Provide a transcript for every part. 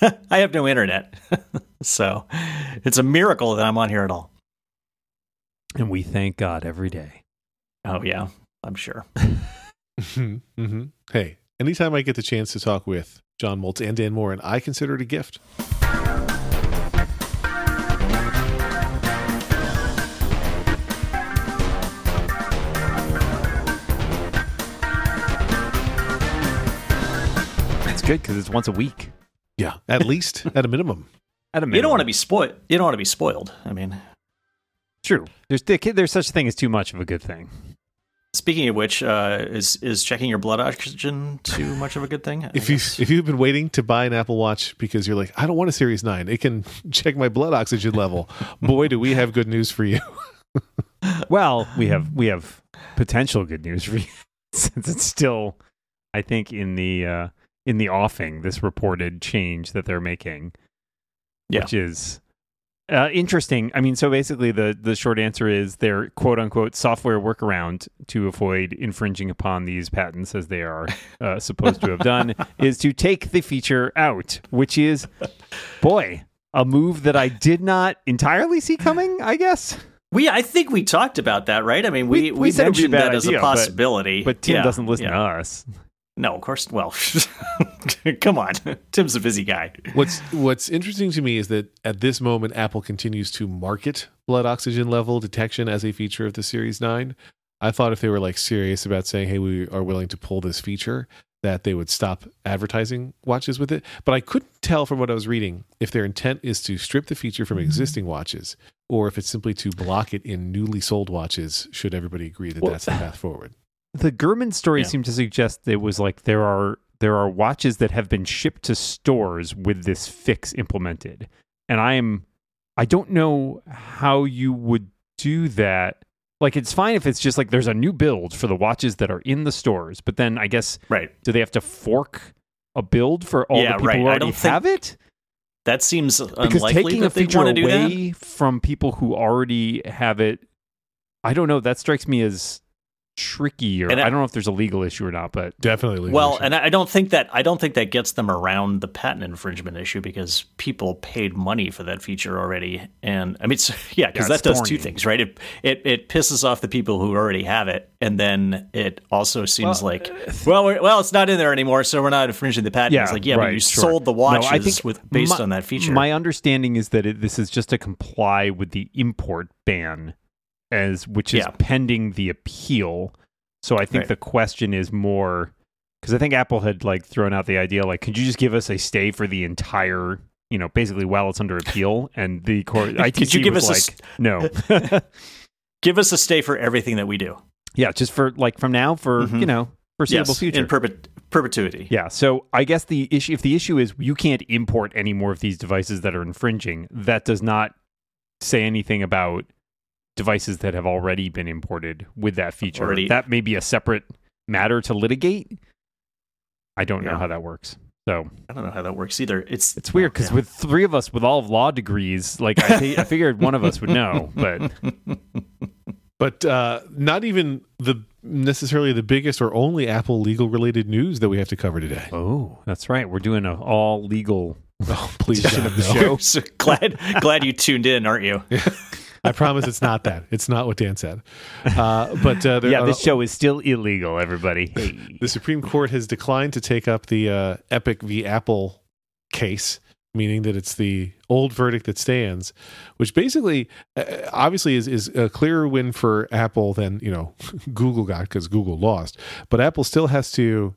I have no internet. so it's a miracle that I'm on here at all. And we thank God every day. Oh, yeah, I'm sure. mm-hmm. Hey, anytime I get the chance to talk with John Moltz and Dan Moren, I consider it a gift. It's good because it's once a week. Yeah, at least at a minimum. At a minimum. You don't want to be spoiled. You don't want to be spoiled. I mean, True. There's there's such a thing as too much of a good thing. Speaking of which, uh, is is checking your blood oxygen too much of a good thing? I If you if you've been waiting to buy an Apple Watch because you're like, I don't want a Series Nine, it can check my blood oxygen level. Boy, do we have good news for you. Well, we have we have potential good news for you since it's still, I think, in the uh, in the offing. This reported change that they're making, Yeah. which is uh, interesting. I mean, so basically, the the short answer is their quote unquote software workaround to avoid infringing upon these patents as they are uh, supposed to have done is to take the feature out, which is, boy, a move that I did not entirely see coming. I guess. we, I think we talked about that, right? I mean, We- we we we, said it'd be a mentioned that as idea, a but- possibility. But Tim Yeah, doesn't listen yeah. to us. No, of course. Well, come on, Tim's a busy guy. What's What's interesting to me is that at this moment, Apple continues to market blood oxygen level detection as a feature of the Series Nine. I thought if they were like serious about saying, "Hey, we are willing to pull this feature," that they would stop advertising watches with it. But I couldn't tell from what I was reading if their intent is to strip the feature from mm-hmm. existing watches or if it's simply to block it in newly sold watches. Should everybody agree that Well- that's the path forward? The Gurman story Yeah. seemed to suggest it was like there are there are watches that have been shipped to stores with this fix implemented. And I am I don't know how you would do that. Like it's fine if it's just like there's a new build for the watches that are in the stores, but then I guess Right. do they have to fork a build for all Yeah, the people right. who I already have it? That seems Because unlikely taking a feature want to do that. away from people who already have it, I don't know. That strikes me as tricky, or And I, I- don't know if there's a legal issue or not. But Definitely. Well, legal and I I don't think that I don't think that gets them around the patent infringement issue because people paid money for that feature already, and I mean, it's, yeah, because Yeah, that does two things, right? It, it it pisses off the people who already have it, and then it also seems Well, like, uh, well, we're, well, it's not in there anymore, so we're not infringing the patent. Yeah, it's like, yeah, right, but you sure. sold the No, watches I think with based my- on that feature. My understanding is that it, this is just to comply with the import ban, as which is Yeah. pending the appeal. So I think Right. the question is more because I think Apple had like thrown out the idea like, could you just give us a stay for the entire, you know, basically while it's under appeal? And the court, ITC you give was us a like, no, Give us a stay for everything that we do, yeah, just for like from now for Mhm. you know foreseeable yes, future. in perpet- perpetuity. Yeah. So I guess the issue, if the issue is you can't import any more of these devices that are infringing, that does not say anything about devices that have already been imported with that feature. Already- That may be a separate matter to litigate. I don't know how that works. So I don't know how that works either. It's it's weird because Yeah. with three of us with all law degrees, like I, thi- I figured one of us would know, but but uh, not even the necessarily the biggest or only Apple legal related news that we have to cover today. oh, that's right. We're doing an all legal Oh, please, edition of the show. so glad glad you tuned in, aren't you? I promise it's not that. It's not what Dan said. Uh, but uh, there, Yeah, this show is still illegal. Everybody, hey. the Supreme Court has declined to take up the uh, Epic v. Apple case, meaning that it's the old verdict that stands, which basically, uh, obviously, is is a clearer win for Apple than you know Google got because Google lost. But Apple still has to,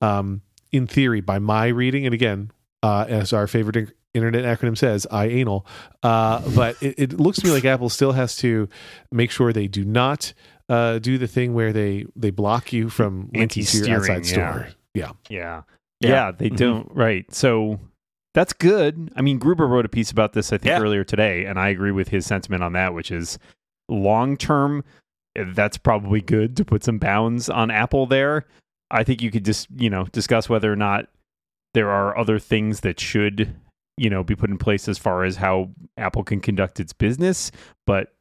um, in theory, by my reading, and again, uh, as our favorite internet acronym says, I anal. Uh, but it, it looks to me like Apple still has to make sure they do not uh, do the thing where they they block you from linking to your Anti-steering, outside store. Yeah. Yeah. Yeah. Yeah, they Mhm. don't. Right. So that's good. I mean, Gruber wrote a piece about this, I think, Yeah. earlier today, and I agree with his sentiment on that, which is long term, that's probably good to put some bounds on Apple there. I think you could just, you know, discuss whether or not there are other things that should, you know, be put in place as far as how Apple can conduct its business. But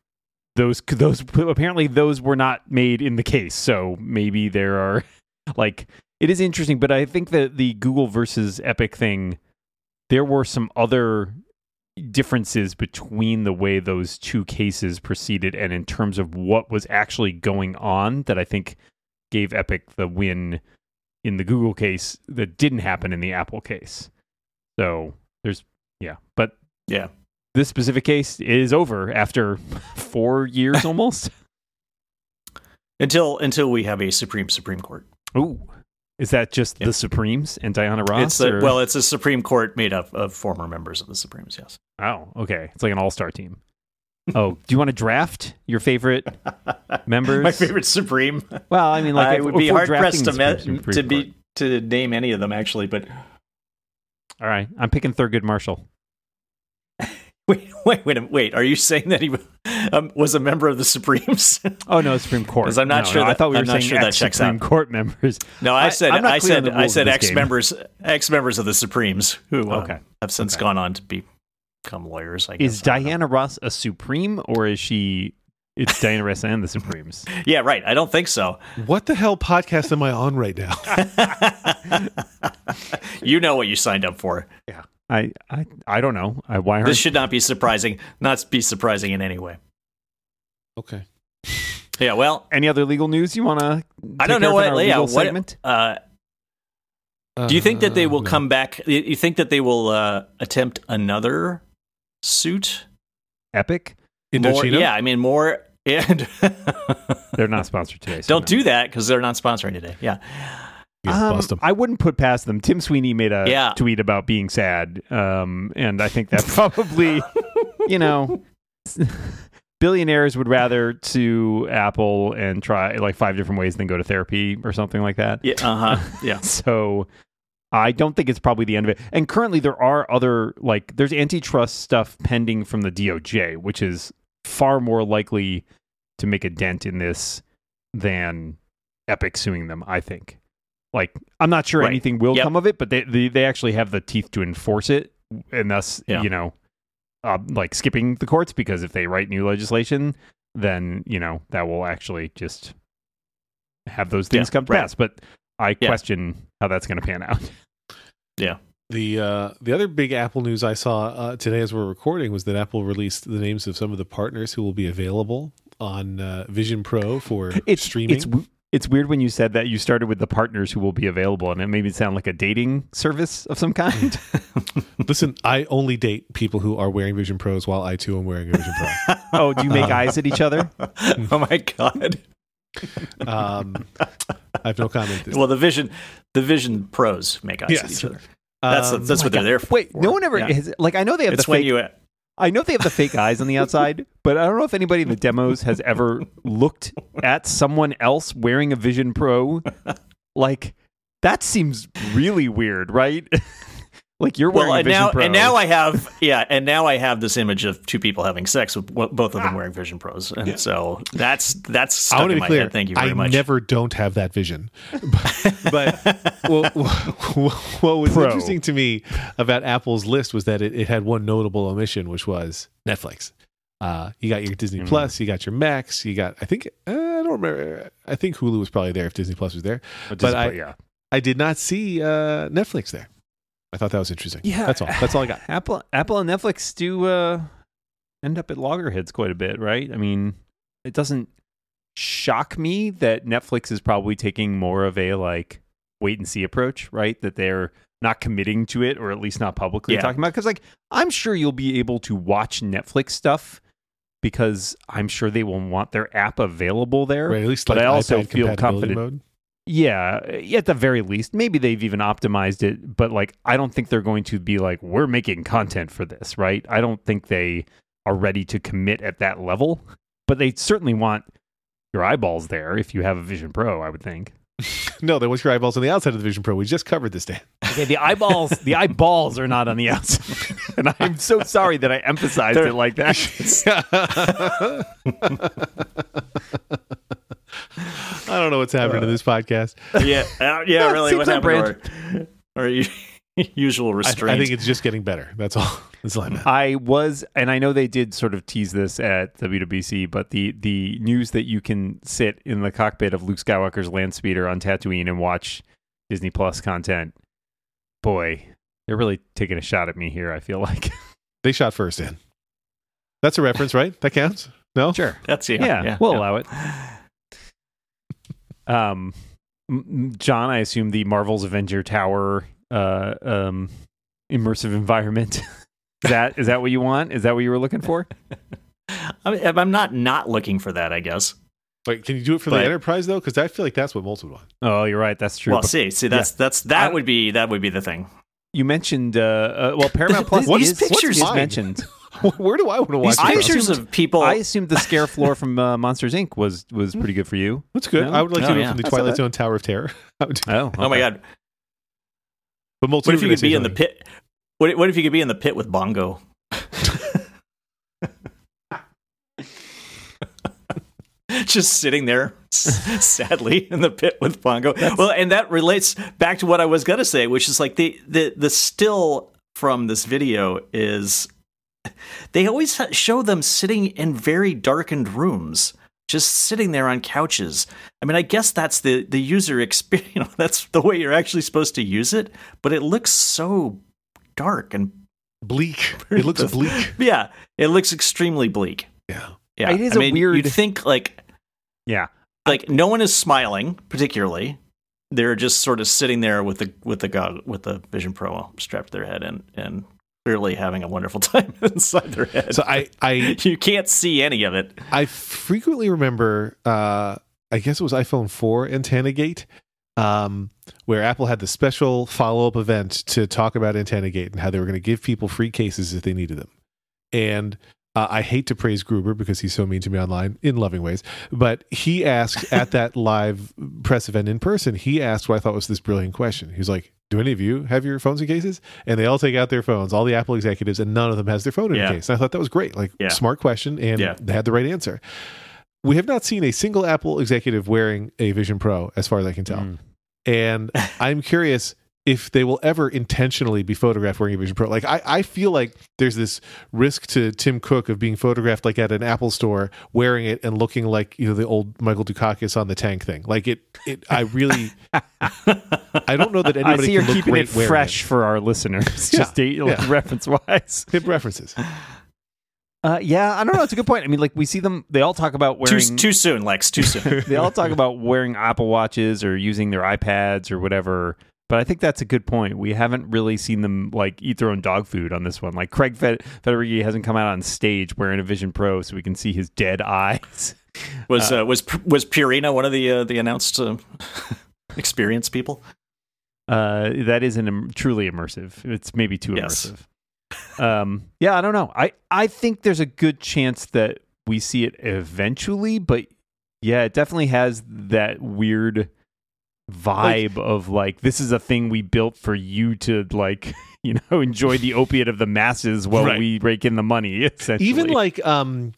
those, those apparently those were not made in the case. So maybe there are like it is interesting, but I think that the Google versus Epic thing, there were some other differences between the way those two cases proceeded and in terms of what was actually going on that I think gave Epic the win in the Google case that didn't happen in the Apple case. So there's yeah, but Yeah. this specific case is over after four years almost. Until until we have a Supreme Supreme Court. Ooh, is that just Yeah. the Supremes and Diana Ross? it's well, it's a Supreme Court made up of former members of the Supremes. Yes. oh, okay, it's like an all-star team. Oh, do you want to draft your favorite members? My favorite Supreme. Well, I mean, like I if- would if be hard pressed to me- to be to name any of them actually, but All right, I'm picking Thurgood Marshall. wait, wait, wait, wait. Are you saying that he um, was a member of the Supremes? Oh no, Supreme Court. 'Cause I'm not No, sure no, I thought we were I'm not saying sure that checks Supreme out. Court members. no, I I- said I'm I said I said ex game. members ex members of the Supremes who uh, Okay. have since Okay. gone on to be- become lawyers. I guess Is I. Diana Ross a Supreme or is she? It's Diana Ross and the Supremes. Yeah, right. I don't think so. What the hell podcast am I on right now? you know what you signed up for. Yeah. I I I don't know. I, why aren't This should not be surprising. Not be surprising in any way. Okay. Yeah. Well, any other legal news you want to? I don't know what. Yeah. What? segment. Uh, do you think that they will Uh, no. come back? You you think that they will uh, attempt another suit? Epic. More, yeah. I mean, more. And They're not sponsored today. so don't no. do that because they're not sponsoring today. Yeah. Yeah, Um, bust 'em. I wouldn't put past them. Tim Sweeney made a Yeah. tweet about being sad, um, and I think that probably, you know, billionaires would rather sue Apple and try like five different ways than go to therapy or something like that. Yeah. Uh huh. Yeah. So I don't think it's probably the end of it. And currently, there are other like there's antitrust stuff pending from the DOJ, which is far more likely to make a dent in this than Epic suing them. I think. Like I'm not sure Right. anything will Yep. come of it, but they, they they actually have the teeth to enforce it, and thus Yeah. you know, uh, like skipping the courts because if they write new legislation, then you know that will actually just have those things Yeah, come to right. pass. But I Yeah. question how that's going to pan out. The uh, the other big Apple news I saw uh, today as we're recording was that Apple released the names of some of the partners who will be available on uh, Vision Pro for It's streaming. It's it's weird when you said that you started with the partners who will be available, and it made it sound like a dating service of some kind. Listen, I only date people who are wearing Vision Pros while I too am wearing a Vision Pro. oh, do you make eyes at each other? oh my god. Um, I have no comment. Well, the Vision, the Vision Pros make eyes at each other. That's Um, that's what they're there for. Wait, no one ever Yeah. has, like I know they have It's the fake. you. I know they have the fake eyes on the outside, but I don't know if anybody in the demos has ever looked at someone else wearing a Vision Pro. Like that seems really weird, right? Like you're wearing Well, a and Vision now Pro. and now I have yeah, and now I have this image of two people having sex with both of them wearing Vision Pros, and so that's that's stuck I want to be clear. head. Thank you I very much. I never don't have that vision. but what, what was Pro. interesting to me about Apple's list was that it, it had one notable omission, which was Netflix. Uh, you got your Disney Mm. Plus, you got your Max, you got I think uh, I don't remember. I think Hulu was probably there if Disney Plus was there. But, but I- yeah, I did not see uh, Netflix there. I thought that was interesting. Yeah. that's all. That's all I got. Apple, Apple, and Netflix do uh, end up at loggerheads quite a bit, right? I mean, it doesn't shock me that Netflix is probably taking more of a like wait and see approach, right? That they're not committing to it, or at least not publicly Yeah. talking about. Because like, I'm sure you'll be able to watch Netflix stuff because I'm sure they will want their app available there. Right, at least But I also feel confident- Mode. Yeah, eh, at the very least, maybe they've even optimized it, but like I don't think they're going to be like we're making content for this, right? I don't think they are ready to commit at that level, but they certainly want your eyeballs there if you have a Vision Pro, I would think. No, there was your eyeballs on the outside of the Vision Pro. We just covered this, Dan. Okay, the eyeballs, the eyeballs are not on the outside. and I'm so sorry that I emphasized They're- it like that. I don't know what's happening to this podcast. yeah, uh, yeah, really. Seems What on happened to our, our u- usual I, restraint? I think it's just getting better. That's all. That's all I meant. I was, and I know they did sort of tease this at WWC, but the the news that you can sit in the cockpit of Luke Skywalker's land speeder on Tatooine and watch Disney Plus content, boy, They're really taking a shot at me here. I feel like. They shot first in. That's a reference, right? That counts. No, sure. That's yeah. Yeah, yeah, we'll yeah. allow it. Um, m- m- John, I assume the Marvel's Avenger Tower uh, um, immersive environment. is that is that what you want? Is that what you were looking for? I mean, I'm not not looking for that. I guess. Wait, can you do it for But- the enterprise though? Because I feel like that's what Molten would want. Oh, you're right. That's true. Well, But see, see, that's that's that I- would be that would be the thing. you mentioned uh, uh, well, Paramount Plus What is, is pictures is mentioned. Where do I want to watch? These I this? pictures assumed- of people. I assumed the scare floor from uh, Monsters Inc. was was pretty good for you. That's good. No? I would like Oh, to do it yeah. from the That's Twilight. Zone Tower of Terror. I would do- Oh, oh my god! but What if you could be say in the pit? What, what if you could be in the pit with Bongo? Just sitting there, sadly, in the pit with Bongo. well, and that relates back to what I was gonna say, which is like the the the still from this video is they always show them sitting in very darkened rooms, just sitting there on couches. I mean, I guess that's the the user experience. You know, that's the way you're actually supposed to use it, but it looks so dark and bleak. It looks bleak. yeah, it looks extremely bleak. Yeah. Yeah, It is I a mean, weird- You'd think like Yeah. like no one is smiling particularly. They're just sort of sitting there with the with the gog with the Vision Pro strapped to their head and and clearly having a wonderful time inside their head. So I I you can't see any of it. I frequently remember, uh, I guess it was iPhone 4 Antenna Gate, um, where Apple had the special follow up event to talk about Antenna Gate and how they were going to give people free cases if they needed them. And uh, I hate to praise Gruber because he's so mean to me online in loving ways, but he asked at that live press event in person, he asked what I thought was this brilliant question. He was like, Do any of you have your phones in cases? And they all take out their phones, all the Apple executives, and none of them has their phone in Yeah. a case. And I thought that was great. Like, Yeah. smart question, and Yeah. they had the right answer. We have not seen a single Apple executive wearing a Vision Pro, as far as I can tell. Mm. And I'm curious if they will ever intentionally be photographed wearing a Vision Pro. Like, I, I feel like there's this risk to Tim Cook of being photographed like at an Apple store wearing it and looking like, you know, the old Michael Dukakis on the tank thing. Like, it, it I really, I don't know that anybody I anybody see you're look keeping great it wearing fresh for our listeners, Yeah, just date, like, yeah. reference wise. Hip references. Uh, yeah, I don't know. It's a good point. I mean, like we see them; they all talk about Too wearing. too soon, Lex. Too soon. they all talk about wearing Apple Watches or using their iPads or whatever. But I think that's a good point. We haven't really seen them like eat their own dog food on this one. Like Craig Fed- Federighi hasn't come out on stage wearing a Vision Pro, so we can see his dead eyes. Was uh, was was Purina one of the uh, the announced uh, experience people? Uh, that is an Im- truly immersive. It's maybe too Yes. immersive. Um, yeah, I don't know. I I think there's a good chance that we see it eventually, but yeah, it definitely has that weird vibe of like this is a thing we built for you to like you know enjoy the opiate of the masses while Right. we rake in the money. Essentially, even like um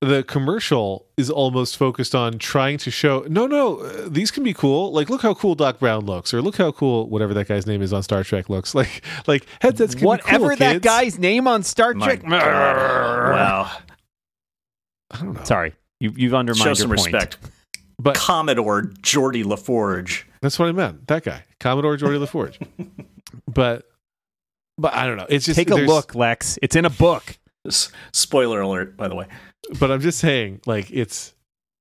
the commercial is almost focused on trying to show no no uh, these can be cool like look how cool doc brown looks or look how cool whatever that guy's name is on star trek looks like like headsets can whatever be cool, that kids. guy's name on Star My Trek. God. Wow. i don't know Sorry, you, you've undermined Show your some point. respect. But Commodore Geordi LaForge. that's what i meant that guy commodore Geordi laforge but but i don't know it's just Take a look, Lex. It's in a book. Spoiler alert, by the way. but i'm just saying like it's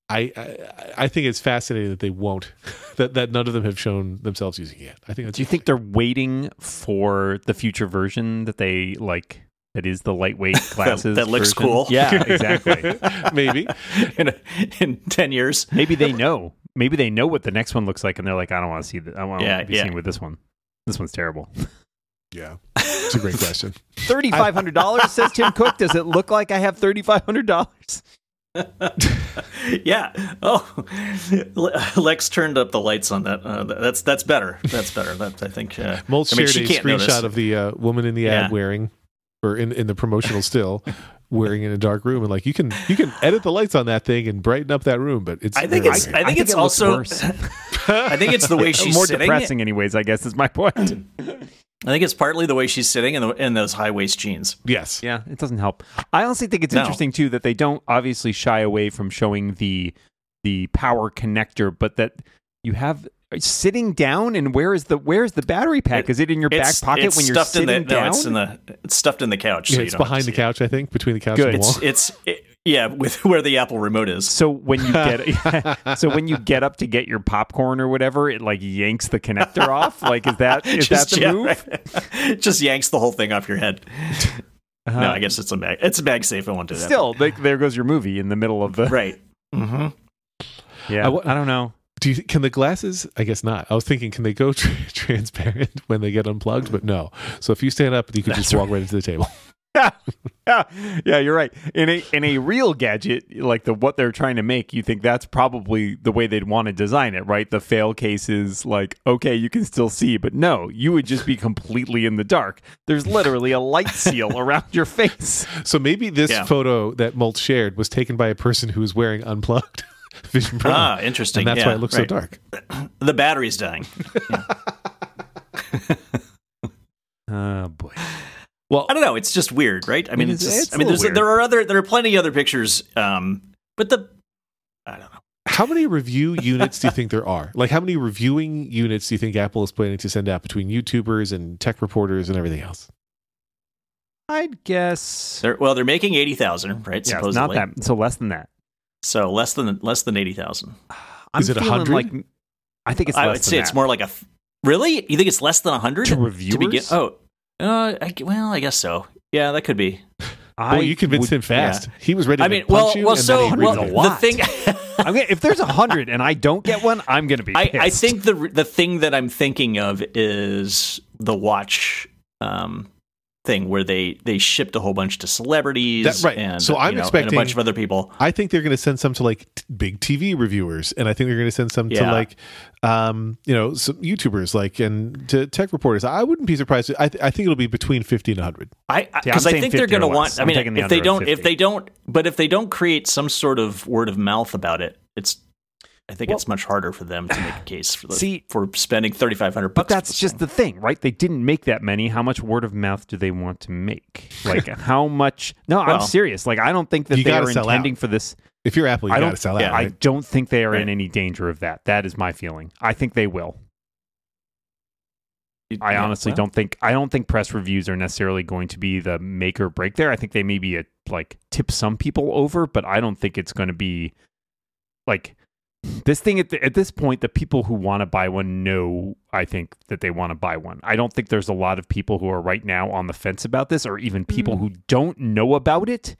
I, I I think it's fascinating that they won't that that none of them have shown themselves using it yet. I think that's Do you think they're waiting for the future version that they like? That is the lightweight glasses. that looks version? cool. Yeah, exactly. maybe in, in 10 years. Maybe they know. Maybe they know what the next one looks like, and they're like, I don't want to see that. I want to Yeah, be yeah. seen with this one. This one's terrible. Yeah, it's a great question. Thirty five hundred dollars says Tim Cook. Does it look like I have thirty five hundred dollars? yeah. Oh, Lex turned up the lights on that. Uh, that's that's better. That's better. That I think. Uh, Molt I mean, shared she a can't screenshot of the uh, woman in the ad wearing, or in in the promotional still, wearing in a dark room, and like you can you can edit the lights on that thing and brighten up that room, but it's I think it's. weird. I think it's it also. worse. I think it's the way she's more sitting. depressing, anyways. I guess is my point. I think it's partly the way she's sitting in, the, in those high waist jeans. yes, Yeah, it doesn't help. I honestly think it's No. interesting too that they don't obviously shy away from showing the the power connector, but that you have sitting down, and where is the where's the battery pack? is it in your back pocket when you're stuffed sitting in the, down? No, it's in the it's stuffed in the couch. Yeah, so it's don't behind the see it. couch, I think, between the couch Good. and the wall. It's it's it, yeah, with where the Apple remote is. so when you get so when you get up to get your popcorn or whatever, it like yanks the connector off. Like is that is that the yeah, move? right. just yanks the whole thing off your head. Uh, no, I guess it's a bag. It's a bag safe. I won't do that. Still, like, there goes your movie in the middle of the. right. Mm-hmm. Yeah, I I, don't know. Do you can the glasses? I guess not. I was thinking, can they go tra- transparent when they get unplugged? But no. So if you stand up, you could just walk right into the table. yeah, yeah, you're right. In a in a real gadget like the what they're trying to make, you think that's probably the way they'd want to design it, right? The fail cases, like okay, you can still see, but no, you would just be completely in the dark. There's literally a light seal around your face. So maybe this Yeah. photo that Molt shared was taken by a person who was wearing unplugged Vision Pro, Ah, interesting. and that's Yeah, why it looks right. so dark. The battery's dying. Oh boy. Well, I don't know. It's just weird, right? I mean, It it's, is- just, it's I a mean, there's there are other there are plenty of other pictures, um, but the I don't know. how many review units do you think there are? Like, how many reviewing units do you think Apple is planning to send out between YouTubers and tech reporters and everything else? I'd guess. They're, well, they're making eighty thousand, right? Yeah, supposedly, not that. So less than that. So less than less than eighty thousand. Is it feeling 100? Like, I think it's. I would than say it's more like a. th- Really? You think it's less than hundred To to begin? reviewers? Oh, uh, I, well, I guess so. Yeah, that could be. I Boy, you convinced would- him fast. He was ready I to mean, punch well, you. well, so well, agreed a with it. the thing. I mean, if there's a hundred and I don't get one, I'm going to be. I, I think the the thing that I'm thinking of is the watch um, thing where they they shipped a whole bunch to celebrities, That- right. And So I'm you know, expecting- a bunch of other people. I think they're going to send some to like t- big TV reviewers, and I think they're going to send some to like, um, you know, some YouTubers, like and to tech reporters. I wouldn't be surprised. I, th- I think it'll be between fifty and hundred. I See, I'm because I think they're going to want. I mean, taking the if they don't, at if they don't, but if they don't create some sort of word of mouth about it, it's. I think Well- it's much harder for them to make a case for the, See- for spending thirty five hundred bucks. But that's just the thing, right? They didn't make that many. How much word of mouth do they want to make? Like how much? No, I'm serious. Like I don't think that they are sell out. intending for this. If you're Apple, you I got don't- to sell yeah, out. I don't think they are in any danger of that. That is my feeling. I think they will. I honestly don't think I don't think press reviews are necessarily going to be the make or break there. I think they maybe uh like tip some people over, but I don't think it's going to be like this thing at, the, at this point. The people who want to buy one know, I think that they want to buy one. I don't think there's a lot of people who are right now on the fence about this, or even people Mm. who don't know about it,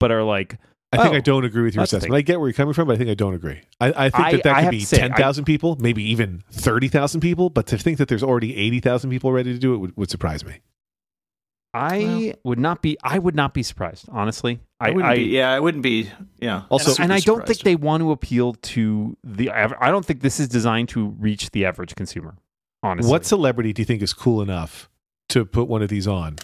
but are like, I think Oh, I don't agree with your assessment. I get where you're coming from, but I think I don't agree. I, I think I- that that I could be to say, ten thousand people, maybe even thirty thousand people. But to think that there's already eighty thousand people ready to do it would, would surprise me. I would not be. I would not be surprised, honestly. I, I, wouldn't I be. Yeah, I wouldn't be. Yeah. Also- and I don't think they want to appeal to the. I don't think this is designed to reach the average consumer. Honestly, What celebrity do you think is cool enough to put one of these on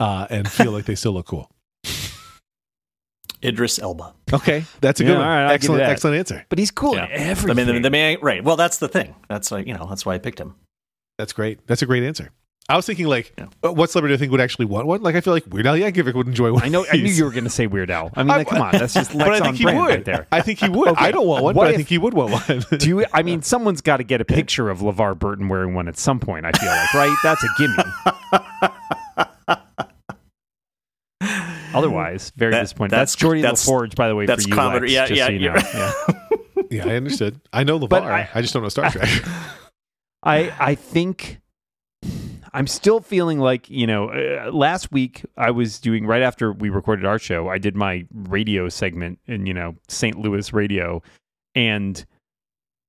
uh, and feel like they still look cool? Idris Elba. Okay, that's a Yeah, good one. all right, I'll give you excellent, that. excellent answer. But he's cool Yeah. at everything. I mean, the, the man. Right. Well, that's the thing. That's like you know. That's why I picked him. That's great. That's a great answer. I was thinking like, Yeah. uh, what celebrity do you think would actually want one? Like, I feel like Weird Al Yankovic would enjoy one. I know. of I knew you were going to say Weird Al. I mean, like, come on, that's just but I think on he brand would. right there. I think he would. Okay. I don't want one, What but I think he would want one. Do you? I mean, someone's got to get a picture of LeVar Burton wearing one at some point. I feel like, right? That's a gimme. Otherwise, very That- disappointed. that's- That's, Geordi that's- LaForge, by the way, that's for you, comedy. Lex, Yeah, just yeah, so you know. yeah. Yeah. yeah, I understood. I know LeVar. But I, I- just don't know Star Trek. I I think I'm still feeling like you know. Uh, last week I was doing right after we recorded our show. I did my radio segment in you know St. Louis radio, and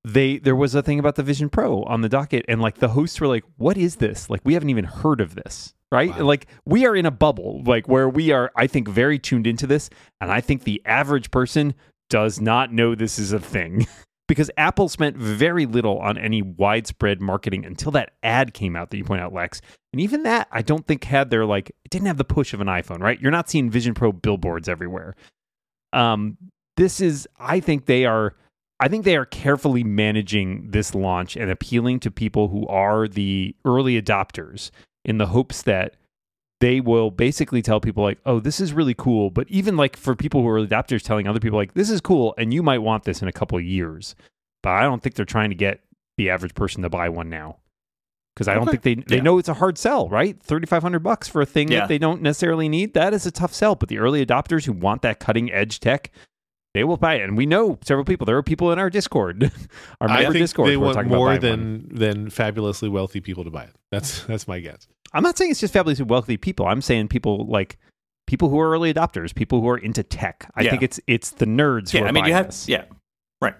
they there was a thing about the Vision Pro on the docket, and like the hosts were like, "What is this? Like we haven't even heard of this." Right? Wow. Like we are in a bubble, like where we are, I think, very tuned into this. And I think the average person does not know this is a thing. because Apple spent very little on any widespread marketing until that ad came out that you point out, Lex. And even that, I don't think had their like it didn't have the push of an iPhone, right? You're not seeing Vision Pro billboards everywhere. Um, this is, I think they are, I think they are carefully managing this launch and appealing to people who are the early adopters in the hopes that they will basically tell people like, "Oh, this is really cool." But even like for people who are adopters, telling other people like, "This is cool," and you might want this in a couple of years. but I don't think they're trying to get the average person to buy one now. Because I don't think they they Yeah. know it's a hard sell, right? Thirty five hundred bucks for a thing Yeah. that they don't necessarily need. That is a tough sell. But the early adopters who want that cutting edge tech, they will buy it. And we know several people. There are people in our Discord, our I member think Discord. they who want more than one. than fabulously wealthy people to buy it. That's that's my guess. I'm not saying it's just fabulously wealthy people. I'm saying people like people who are early adopters, people who are into tech. I Yeah. think it's it's the nerds. who Yeah, are I mean, you have this. yeah, right.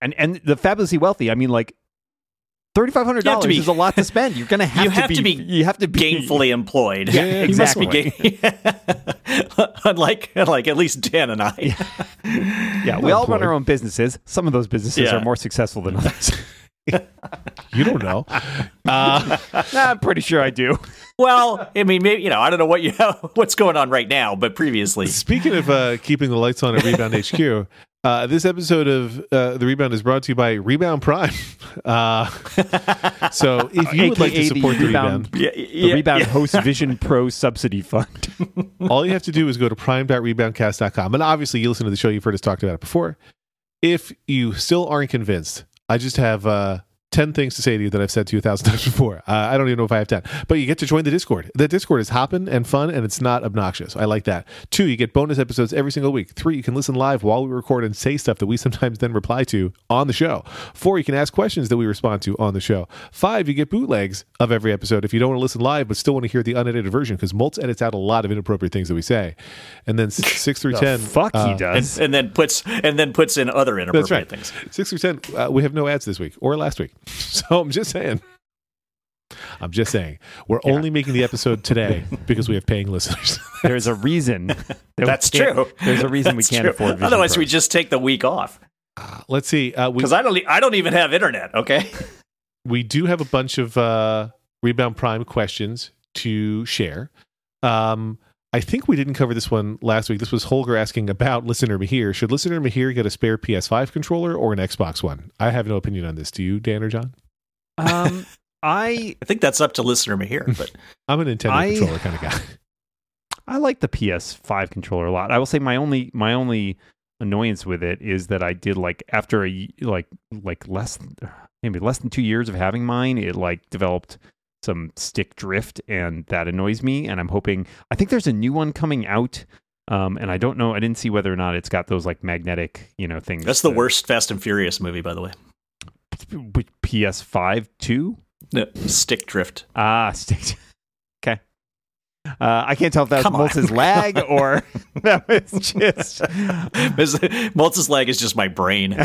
and and the fabulously wealthy. I mean, like thirty five hundred You have to dollars is a lot to spend. You're gonna have, You to, have be, to be you have to be Gainfully employed. Yeah, Yeah, You must be exactly. unlike unlike at least Dan and I. Yeah, we all oh, run our own businesses. Some of those businesses Yeah. are more successful than others. You don't know. Uh, I'm pretty sure I do. Well, I mean, maybe you know, I don't know what you what's going on right now, but previously, speaking of uh, keeping the lights on at Rebound HQ, uh, this episode of uh, the Rebound is brought to you by Rebound Prime. Uh, so if you would like to AKA the support the Rebound- Rebound, yeah, The Rebound yeah. Host Vision Pro Subsidy Fund. all you have to do is go to prime.reboundcast.com. And obviously, you listen to the show, you've heard us talk about it before. If you still aren't convinced, I just have uh, 10 things to say to you that I've said to you a thousand times before. Uh, I don't even know if I have 10, but you get to join the Discord. The Discord is hopping and fun, and it's not obnoxious. I like that. Two, you get bonus episodes every single week. Three, you can listen live while we record and say stuff that we sometimes then reply to on the show. Four, you can ask questions that we respond to on the show. Five, you get bootlegs of every episode if you don't want to listen live but still want to hear the unedited version because Moltz edits out a lot of inappropriate things that we say. And then s- six through The 10. fuck he uh, and, does. and then puts and then puts in other That's inappropriate right. things. Six through ten. Uh, we have no ads this week or last week, so I'm just saying. I'm just saying we're Yeah. only making the episode today because we have paying listeners. There's a reason. that That's true. There's a reason we can't true. afford Vision Otherwise, Pro. we just take the week off Let's see. Uh, because I don't I don't even have internet. Okay. we do have a bunch of uh, Rebound Prime questions to share. Um, I think we didn't cover this one last week. This was Holger asking about listener Mahir. Should listener Mahir get a spare PS5 controller or an Xbox One? I have no opinion on this. Do you, Dan or John? um, I I think that's up to listener here, but I'm a Nintendo I- controller kind of guy. I like the PS5 controller a lot. I will say my only my only annoyance with it is that I did like after a like like less maybe less than 2 years of having mine, it like developed some stick drift and that annoys me and I'm hoping I think there's a new one coming out um and I don't know I didn't see whether or not it's got those like magnetic, you know, things. that's the that- worst Fast and Furious movie, by the way. PS5 too? No, Stick drift. Ah, stick. okay. Uh, I can't tell if that's Come on. Moltz's lag or that was just. Moltz's leg is just my brain.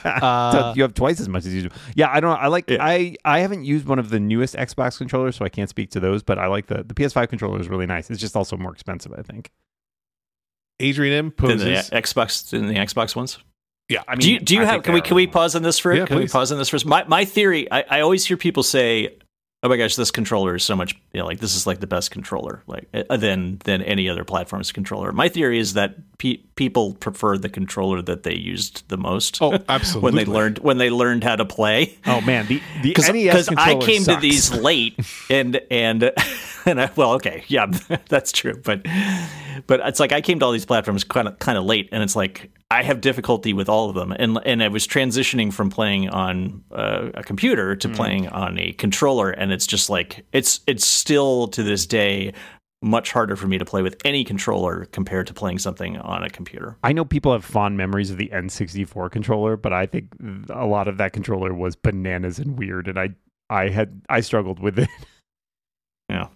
Uh, So you have twice as much as you do. Yeah, I don't. Know. I like. Yeah. I I haven't used one of the newest Xbox controllers, so I can't speak to those. But I like the the PS5 controller is really nice. It's just also more expensive, I think. Adrian M in poses. the Xbox in the Xbox ones. yeah, I mean, do you do you I have? Can we can we pause on this for? Yeah, can we pause on this first? My my theory. I, I always hear people say, "Oh my gosh, this controller is so much. You know, like this is like the best controller, like uh, than than any other platform's controller." My theory is that pe- people prefer the controller that they used the most. Oh, absolutely. when they learned when they learned how to play. Oh man, the the because NES I controller came sucks. to these late and and and I, well okay yeah that's true but but it's like I came to all these platforms kind of kind of late and it's like I have difficulty with all of them and and I was transitioning from playing on uh, a computer to playing on a controller and it's just like it's it's still to this day much harder for me to play with any controller compared to playing something on a computer. I know people have fond memories of the N64 controller, but I think a lot of that controller was bananas and weird, and I I had I struggled with it. Yeah.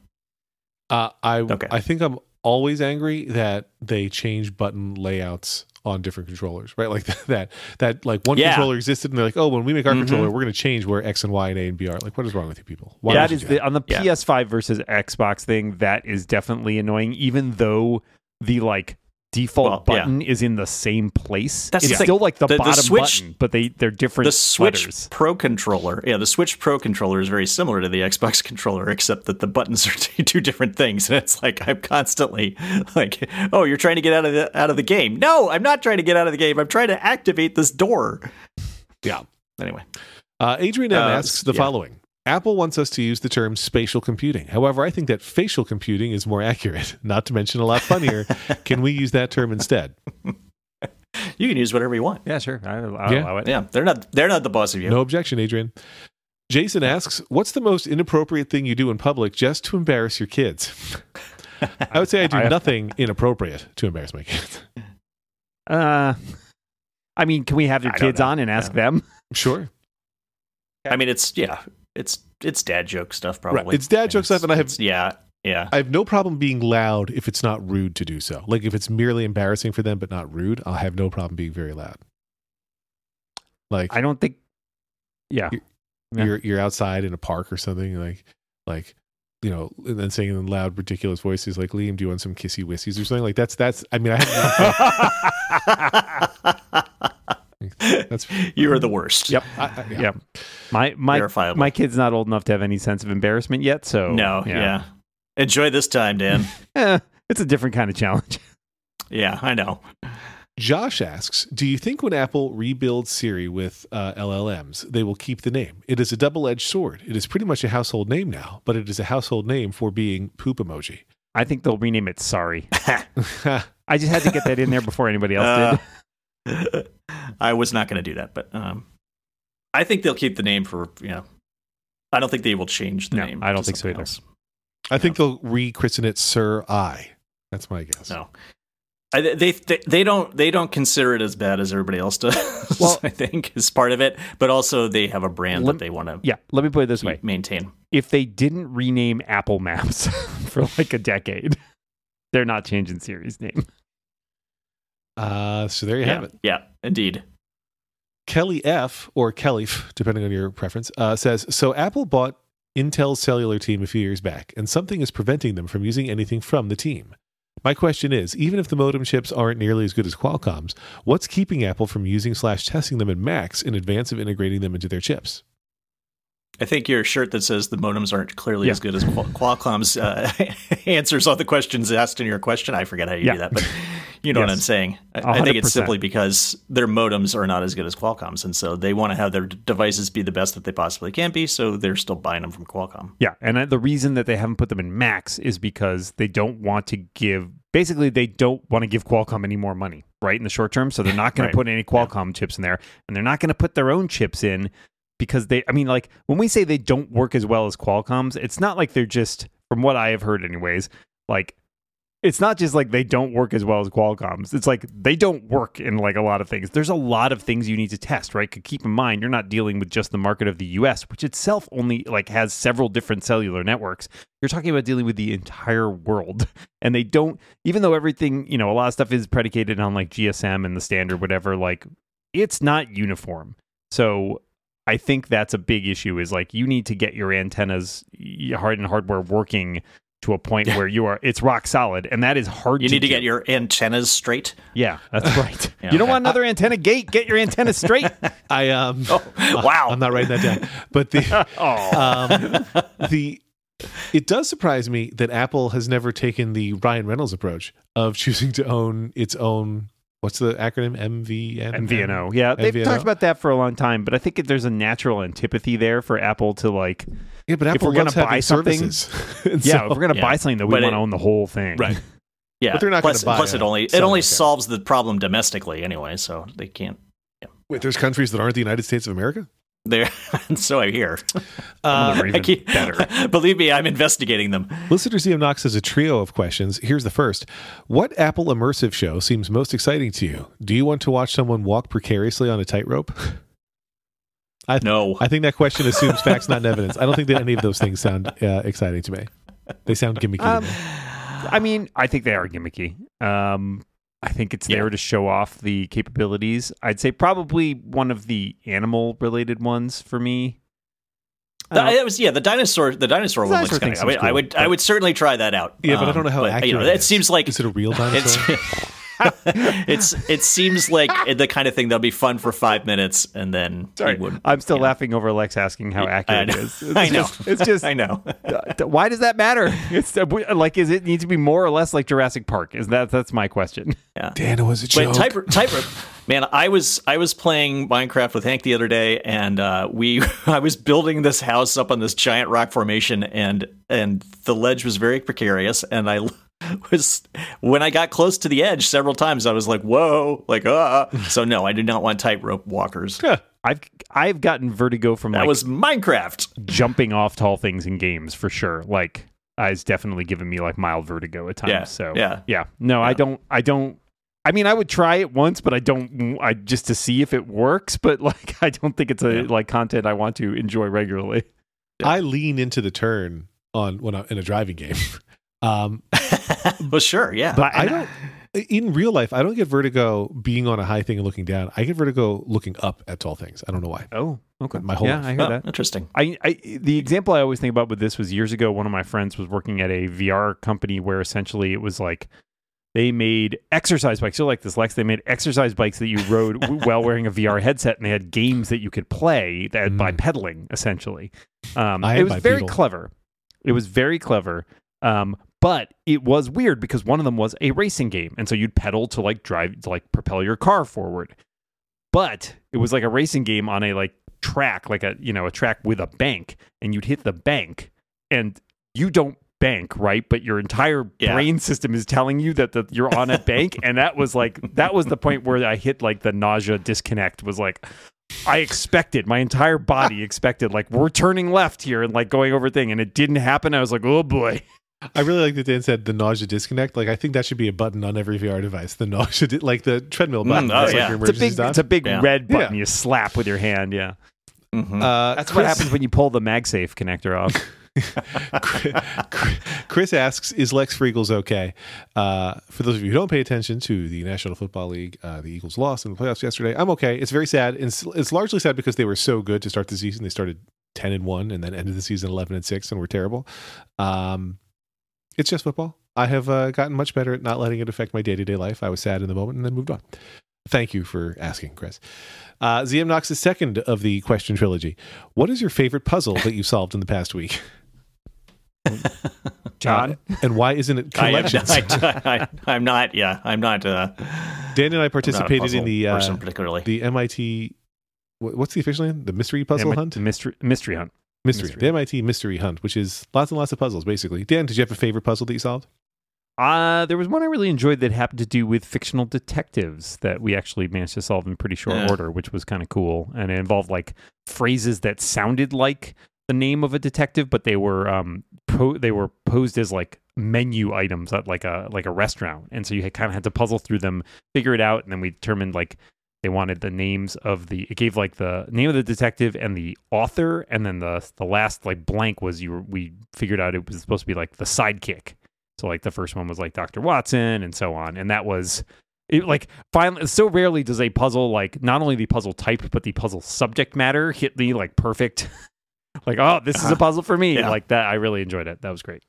Uh, I Okay. I think I'm always angry that they change button layouts on different controllers, right? Like that that like one Yeah. controller existed, and they're like, oh, when we make our Mhm. controller, we're going to change where X and Y and A and B are. Like, what is wrong with you people? Why that would you is do the on the Yeah. PS5 versus Xbox thing. That is definitely annoying, even though the like default Well, yeah. button is in the same place. That's it's the still like the, The- the bottom Switch- button, but they they're different. the Switch letters. Pro controller, yeah, the Switch Pro controller is very similar to the Xbox controller, except that the buttons are two different things, and it's like I'm constantly like, "Oh, you're trying to get out of the out of the game." No, I'm not trying to get out of the game. I'm trying to activate this door. Yeah. Anyway, Uh, Adrian M Uh, asks the yeah. following. Apple wants us to use the term spatial computing. However, I think that facial computing is more accurate, not to mention a lot funnier. Can we use that term instead? you can use whatever you want. Yeah, sure. I, I'll Yeah. allow it. Yeah, they're not they're not the boss of you. No objection, Adrian. Jason asks, "What's the most inappropriate thing you do in public just to embarrass your kids?" I would say I do I- nothing inappropriate to embarrass my kids. Uh, I mean, can we have your I kids on and ask Yeah. them? Sure, I mean, it's yeah, it's it's dad joke stuff probably. Right. It's dad joke It's- stuff, and I have- yeah yeah. I have no problem being loud if it's not rude to do so. Like if it's merely embarrassing for them but not rude, I'll have no problem being very loud. Like I don't think. Yeah. yeah. you're you're outside in a park or something like like you know and then saying in loud ridiculous voices like liam do you want some kissy wissies or something like that's that's i mean i have that's you are the worst. Yep. I, I, yeah. Yep. My my Verifiable. my kid's not old enough to have any sense of embarrassment yet, so no, yeah. Enjoy this time, Dan. Eh, it's a different kind of challenge. yeah, I know. josh asks do you think when apple rebuilds siri with uh, llms they will keep the name it is a double-edged sword it is pretty much a household name now but it is a household name for being poop emoji I think they'll rename it Sorry. I just had to get that in there before anybody else did. I was not going to do that, but um, I think they'll keep the name for you know. I don't think they will change the No, name. I don't think so either. else. i think they'll rechristen it sir i that's my guess No, I, they, they they don't they don't consider it as bad as everybody else does. Well- I think is part of it, but also they have a brand Lem- that they want to Yeah, let me put it this way. maintain. If they didn't rename Apple Maps for like a decade, they're not changing Siri's name. Uh, so there you yeah, have it yeah, indeed. Kelly F or Kelly, F, depending on your preference, uh, says so. Apple bought Intel's cellular team a few years back, and something is preventing them from using anything from the team. My question is: even if the modem chips aren't nearly as good as Qualcomm's, what's keeping Apple from using slash testing them in Macs in advance of integrating them into their chips? I think your shirt that says the modems aren't clearly Yeah. as good as Qual- Qualcomm's uh, answers all the questions asked in your question. I forget how you Yeah. do that, but you know what I'm saying. I, I think it's simply because their modems are not as good as Qualcomm's, and so they want to have their devices be the best that they possibly can be. So they're still buying them from Qualcomm. Yeah, and uh, the reason that they haven't put them in Macs is because they don't want to give. Basically, they don't want to give Qualcomm any more money, right? In the short term, so they're not going Right. to put any Qualcomm chips in there, and they're not going to put their own chips in because they. I mean, like when we say they don't work as well as Qualcomm's, it's not like they're just, from what I have heard, anyways. Like, it's not just like they don't work as well as Qualcomm's. It's like they don't work in like a lot of things. There's a lot of things you need to test, right? Keep in mind, you're not dealing with just the market of the U.S., which itself only like has several different cellular networks. You're talking about dealing with the entire world, and they don't. Even though everything, you know, a lot of stuff is predicated on like GSM and the standard, whatever. Like, it's not uniform. So I think that's a big issue. Is like you need to get your antennas, hard and hardware working to a point where you are it's rock solid, and that is hard. You to need to get your antennas straight. yeah, that's right. Yeah. You don't want another antenna gate. Get your antenna straight. I um, wow. I'm not writing that down, but the oh, um, the it does surprise me that Apple has never taken the Ryan Reynolds approach of choosing to own its own. What's the acronym? MVN. MVNO. Yeah, they've talked about that for a long time, but I think there's a natural antipathy there for Apple to like, Yeah, but Apple we're gonna buy something- services. And yeah, so- if we're gonna Yeah. buy something that we want to own the whole thing, right. Yeah, But they're not plus, gonna buy plus it only it only carrier. solves the problem domestically anyway, so they can't. Wait, there's countries that aren't the United States of America. There, so I hear. Uh, I keep- better. Believe me, I'm investigating them. Listener CM Knox has a trio of questions. Here's the first: What Apple immersive show seems most exciting to you? Do you want to watch someone walk precariously on a tightrope? No, I think that question assumes facts, not evidence. I don't think that any of those things sound uh, exciting to me. They sound gimmicky. to Um, me. I mean, I think they are gimmicky. Um, I think it's Yeah. there to show off the capabilities. I'd say probably one of the animal related ones for me. The- Uh, it was yeah the dinosaur the dinosaur The one dinosaur looks kind of. I, seems would- I cool, would I would certainly try that out. Yeah, but I Um, don't know how accurate. You know, it it is. seems like is it a real dinosaur? it's it seems like the kind of thing that'll be fun for five minutes and then Sorry, would. I'm still yeah. laughing over Lex asking how accurate it know. is. It's I know. just- it's just I know. why does that matter? It's uh, like, is it need to be more or less like Jurassic Park? Is that that's my question? Dan, it was a joke. But type type man, I was I was playing Minecraft with Hank the other day, and uh, we I was building this house up on this giant rock formation, and and the ledge was very precarious, and I was when I got close to the edge several times. I was like, "Whoa!" Like, ah. So no, I do not want tightrope walkers. I've I've gotten vertigo from That like was Minecraft. jumping off tall things in games for sure. Like uh, it's definitely given me like mild vertigo at times. Yeah, So yeah. yeah. No, I don't. I don't. I mean, I would try it once, but I don't. I just to see if it works. But like, I don't think it's a Yeah. like content I want to enjoy regularly. I lean into the turn on when I'm in a driving game. Um, well, sure, yeah. but I don't. In real life, I don't get vertigo being on a high thing and looking down. I get vertigo looking up at tall things. I don't know why. Oh, okay. My whole yeah, life. I heard Oh, that. interesting. I, I the example I always think about with this was years ago. One of my friends was working at a VR company where essentially it was like they made exercise bikes. So like this Lex, they made exercise bikes that you rode while wearing a VR headset, and they had games that you could play that by Mm. pedaling. Essentially, um, I it was very Beetle. clever. It was very clever. Um, but it was weird because one of them was a racing game, and so you'd pedal to like drive to like propel your car forward. But it was like a racing game on a like track, like a you know a track with a bank, and you'd hit the bank, and you don't bank right, but your entire Yeah. brain system is telling you that the, you're on a bank, and that was like that was the point where I hit like the nausea disconnect. Was like I expected my entire body expected like we're turning left here and like going over thing, and it didn't happen. I was like, oh boy. I really like that Dan said the nausea disconnect. Like I think that should be a button on every VR device. The nausea, di- like the treadmill Mm, button. oh, That's like It's a big, stop. it's a big Yeah. red button Yeah. you slap with your hand. Yeah, Mhm. Uh, that's what happens when you pull the MagSafe connector off. Chris asks, "Is Lex for Eagles okay?" Uh, for those of you who don't pay attention to the National Football League, uh, the Eagles lost in the playoffs yesterday. I'm okay. It's very sad. It's, it's largely sad because they were so good to start the season. They started ten and one, and then ended the season eleven and six, and were terrible. Um, it's just football. I have uh, gotten much better at not letting it affect my day to day life. I was sad in the moment and then moved on. Thank you for asking, Chris. Uh, ZM Knox is second of the question trilogy. What is your favorite puzzle that you solved in the past week? John, Uh, and why isn't it I am, collections? I, am not. Yeah, I'm not. Uh, Dan and I I'm not a participated in the person uh, particularly. the MIT. What's the official name? The mystery puzzle Emma- hunt. mystery mystery hunt. Mystery. mystery. The MIT mystery hunt, which is lots and lots of puzzles, basically. Dan, did you have a favorite puzzle that you solved? Uh, there was one I really enjoyed that happened to do with fictional detectives that we actually managed to solve in pretty short Yeah. order, which was kind of cool. And it involved like phrases that sounded like the name of a detective, but they were um po- they were posed as like menu items at like a like a restaurant, and so you kind of had to puzzle through them, figure it out, and then we determined like they wanted the names of the it gave like the name of the detective and the author, and then the the last like blank was you were, we figured out it was supposed to be like the sidekick. So like the first one was like Dr. Watson and so on. And that was it like finally so rarely does a puzzle like not only the puzzle type but the puzzle subject matter hit me like perfect. like, oh, this is a uh-huh. puzzle for me. Yeah. Like that I really enjoyed it. That was great.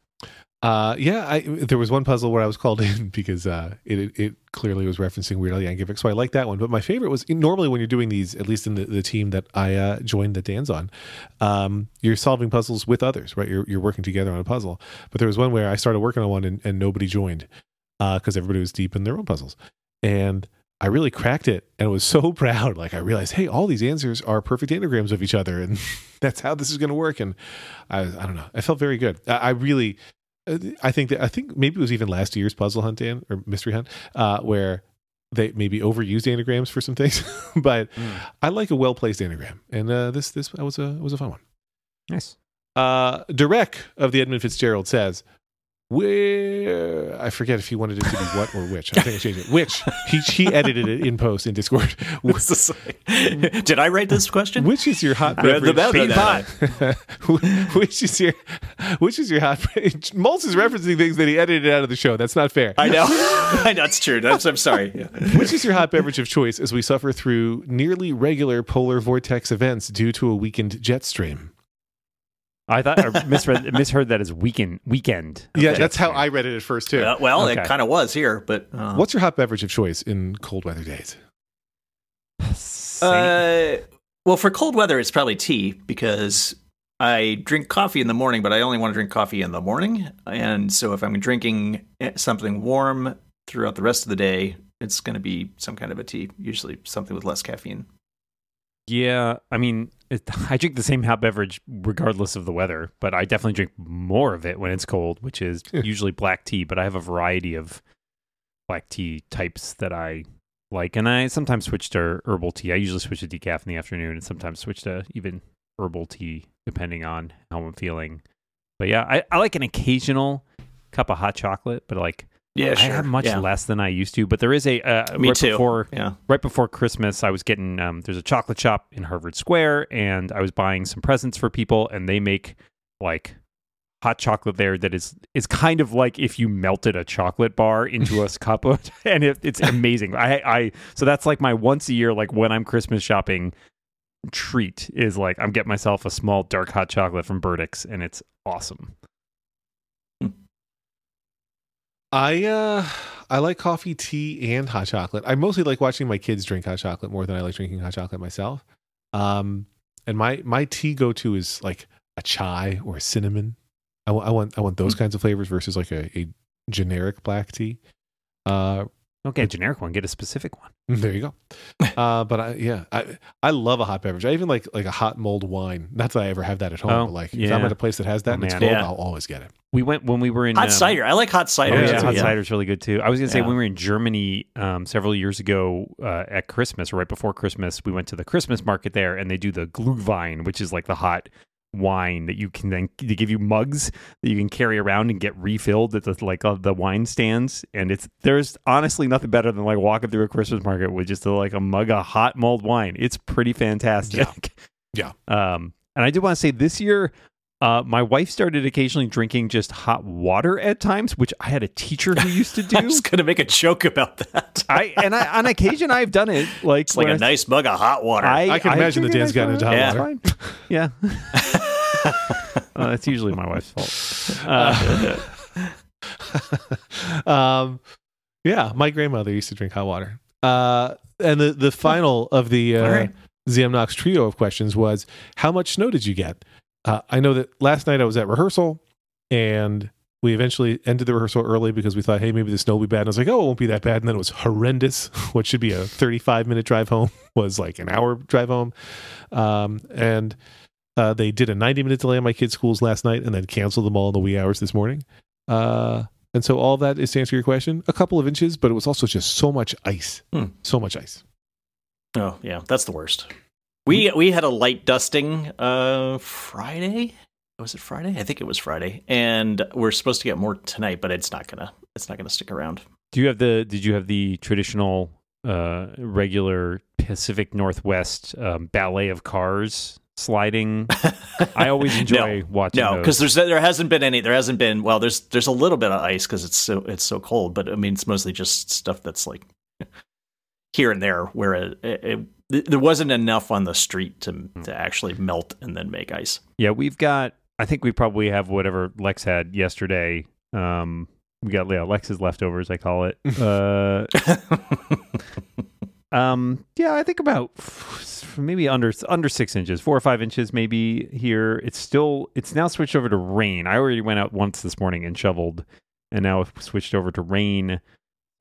Uh, yeah, I, there was one puzzle where I was called in because uh, it it clearly was referencing Weird Al Yankovic, so I like that one. But my favorite was normally when you're doing these, at least in the, the team that I uh, joined that Dan's on, um, you're solving puzzles with others, right? You're you're working together on a puzzle. But there was one where I started working on one and, and nobody joined because everybody was deep in their own puzzles, and I really cracked it and was so proud. Like I realized, hey, all these answers are perfect anagrams of each other, and that's how this is going to work. And I, I don't know, I felt very good. I, I really, uh, I think that I think maybe it was even last year's puzzle hunt Dan, or mystery hunt, uh, where they maybe overused anagrams for some things, but I like a well placed anagram, and uh, this this was a was a fun one. Nice. Uh, Derek of the Edmund Fitzgerald says, "Where I forget if he wanted it to be what or which. I think I changed it. Which he he edited it in post in Discord. This is like- Did I write this question? Which is your hot Yeah, the beverage? beverage. which is your which is your hot? Moltz is referencing things that he edited out of the show. That's not fair. I know. I know it's true. That's, I'm sorry. Yeah. Which is your hot beverage of choice as we suffer through nearly regular polar vortex events due to a weakened jet stream? I thought I misread misheard that as weekend weekend. Yeah, Okay. that's how I read it at first too. Uh, well, Okay. it kind of was here, but uh, What's your hot beverage of choice in cold weather days? Uh, well, for cold weather, it's probably tea because I drink coffee in the morning, but I only want to drink coffee in the morning. And so if I'm drinking something warm throughout the rest of the day, it's going to be some kind of a tea, usually something with less caffeine. Yeah, I mean, it, I drink the same hot beverage regardless of the weather, but I definitely drink more of it when it's cold, which is usually black tea. But I have a variety of black tea types that I like, and I sometimes switch to herbal tea. I usually switch to decaf in the afternoon, and sometimes switch to even herbal tea depending on how I'm feeling. But yeah, I, I like an occasional cup of hot chocolate, but like Yeah, I sure. have much yeah. less than I used to. But there is a uh, Me right too. before Yeah. right before Christmas, I was getting um, there's a chocolate shop in Harvard Square, and I was buying some presents for people, and they make like hot chocolate there that is is kind of like if you melted a chocolate bar into a cup and it, it's amazing. I I so that's like my once a year like when I'm Christmas shopping treat is like I'm getting myself a small dark hot chocolate from Burdick's, and it's awesome. I uh I like coffee, tea, and hot chocolate. I mostly like watching my kids drink hot chocolate more than I like drinking hot chocolate myself. Um, and my my tea go to is like a chai or a cinnamon. I wa- I want I want those kinds of flavors versus like a, a generic black tea. Uh, Don't get a generic one, get a specific one. there you go. Uh, but I yeah I I love a hot beverage. I even like like a hot mulled wine. Not that I ever have that at home, Oh, but like if. I'm at a place that has that Oh, and it's man. cold, Yeah. I'll always get it. We went when we were in Hot um, cider. I like hot cider. Oh, Yeah, yeah, too, hot yeah. cider's really good too. I was gonna say Yeah. when we were in Germany um, several years ago uh, at Christmas or right before Christmas, we went to the Christmas market there, and they do the Glühwein, which is like the hot wine that you can then they give you mugs that you can carry around and get refilled at the like uh, the wine stands, and it's there's honestly nothing better than like walking through a Christmas market with just a, like a mug of hot mulled wine. It's pretty fantastic. Yeah. Um, and I do want to say this year. Uh, my wife started occasionally drinking just hot water at times, which I had a teacher who used to do. I do. was going to make a joke about that. I and I, on occasion I've done it. Like It's like when a I- nice mug of hot water. I can imagine the that a Dan's gotten into hot Yeah. It's water. fine. Yeah, uh, it's usually my wife's fault. Uh, um, yeah, my grandmother used to drink hot water. Uh, and the the final of the All uh, right. ZM trio of questions was, how much snow did you get? Uh, I know that last night I was at rehearsal, and we eventually ended the rehearsal early because we thought, hey, maybe the snow will be bad. And I was like, oh, it won't be that bad. And then it was horrendous. what should be a 35 minute drive home was like an hour drive home. Um, and uh, they did a 90 minute delay on my kids' schools last night and then canceled them all in the wee hours this morning. Uh, and so all that is to answer your question, a couple of inches, but it was also just so much ice, Hmm. so much ice. Oh yeah, that's the worst. We we had a light dusting uh Friday. Was it Friday? I think it was Friday. And we're supposed to get more tonight, but it's not gonna it's not gonna stick around. do you have the? Did you have the traditional, uh, regular Pacific Northwest um, ballet of cars sliding? I always enjoy watching. No, because there's there hasn't been any. There hasn't been. Well, there's there's a little bit of ice because it's so it's so cold, but I mean it's mostly just stuff that's like here and there where it, it, there wasn't enough on the street to to actually melt and then make ice. Yeah, we've got. I think we probably have whatever Lex had yesterday. Um, we got yeah, Lex's leftovers, I call it. Uh, um, yeah, I think about maybe under under six inches, four or five inches, maybe here. It's still. It's now switched over to rain. I already went out once this morning and shoveled, and now it's switched over to rain.